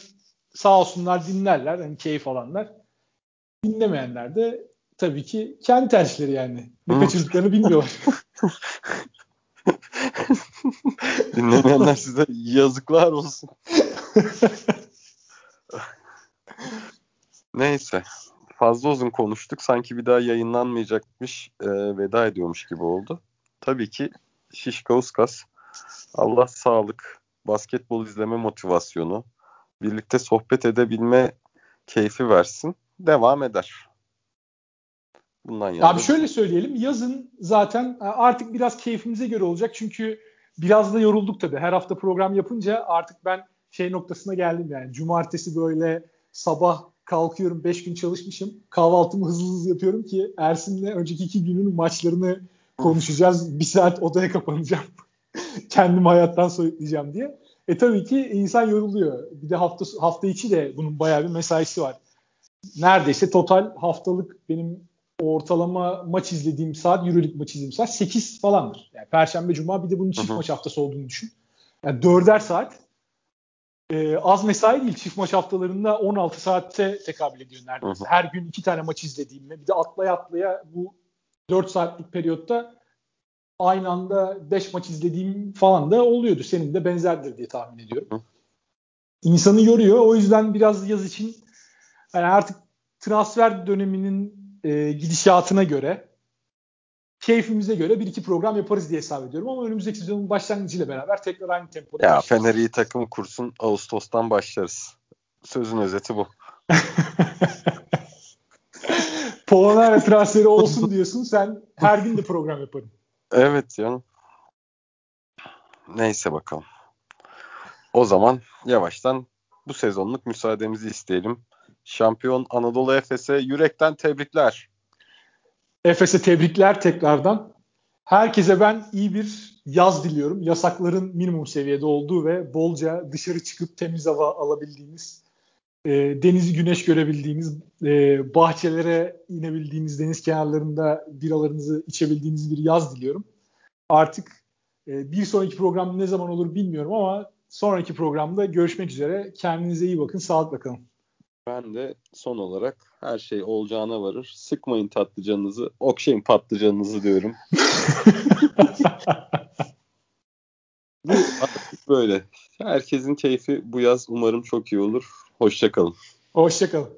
sağ olsunlar dinlerler, yani keyif alanlar. Dinlemeyenler de tabii ki kendi tercihleri yani. Ne kaçırdıklarını bilmiyorlar. Dinlemeyenler size yazıklar olsun. Neyse. Fazla uzun konuştuk. Sanki bir daha yayınlanmayacakmış, e, veda ediyormuş gibi oldu. Tabii ki Şişka Uskas. Allah sağlık, basketbol izleme motivasyonu, birlikte sohbet edebilme keyfi versin. Devam eder. Bundan yana. Abi şöyle söyleyelim. Yazın zaten artık biraz keyfimize göre olacak. Çünkü biraz da yorulduk tabii. Her hafta program yapınca artık ben şey noktasına geldim yani. Cumartesi böyle sabah kalkıyorum 5 gün çalışmışım. Kahvaltımı hızlı hızlı yapıyorum ki Ersin'le önceki iki günün maçlarını konuşacağız. Bir saat odaya kapanacağım. Kendimi hayattan soyutlayacağım diye. E tabii ki insan yoruluyor. Bir de hafta hafta içi de bunun bayağı bir mesaisi var. Neredeyse total haftalık benim ortalama maç izlediğim saat, Euroleague maç izlediğim saat 8 falandır. Yani Perşembe, Cuma bir de bunun çift maç haftası olduğunu düşün. Yani dörder saat. Ee, az mesai değil. Çift maç haftalarında 16 saatte tekabül ediyor neredeyse. Her gün iki tane maç izlediğimde bir de atlaya atlaya bu 4 saatlik periyotta aynı anda 5 maç izlediğim falan da oluyordu. Senin de benzerdir diye tahmin ediyorum. İnsanı yoruyor. O yüzden biraz yaz için yani artık transfer döneminin e, gidişatına göre keyfimize göre bir iki program yaparız diye hesap ediyorum ama önümüzdeki sezonun başlangıcıyla beraber tekrar aynı tempoda Ya Fener iyi takım kursun Ağustos'tan başlarız. Sözün özeti bu. Polonara transferi olsun diyorsun. Sen her gün de program yaparım. Evet canım. Neyse bakalım. O zaman yavaştan bu sezonluk müsaademizi isteyelim. Şampiyon Anadolu Efes'e yürekten tebrikler. Efes'e tebrikler tekrardan. Herkese ben iyi bir yaz diliyorum. Yasakların minimum seviyede olduğu ve bolca dışarı çıkıp temiz hava alabildiğiniz, e, denizi güneş görebildiğiniz, e, bahçelere inebildiğiniz, deniz kenarlarında biralarınızı içebildiğiniz bir yaz diliyorum. Artık e, bir sonraki program ne zaman olur bilmiyorum ama sonraki programda görüşmek üzere. Kendinize iyi bakın, sağlıkla kalın. Ben de son olarak her şey olacağına varır. Sıkmayın tatlıcanınızı, okşayın patlıcanınızı diyorum. bu böyle. Herkesin keyfi bu yaz umarım çok iyi olur. Hoşçakalın. Hoşçakalın.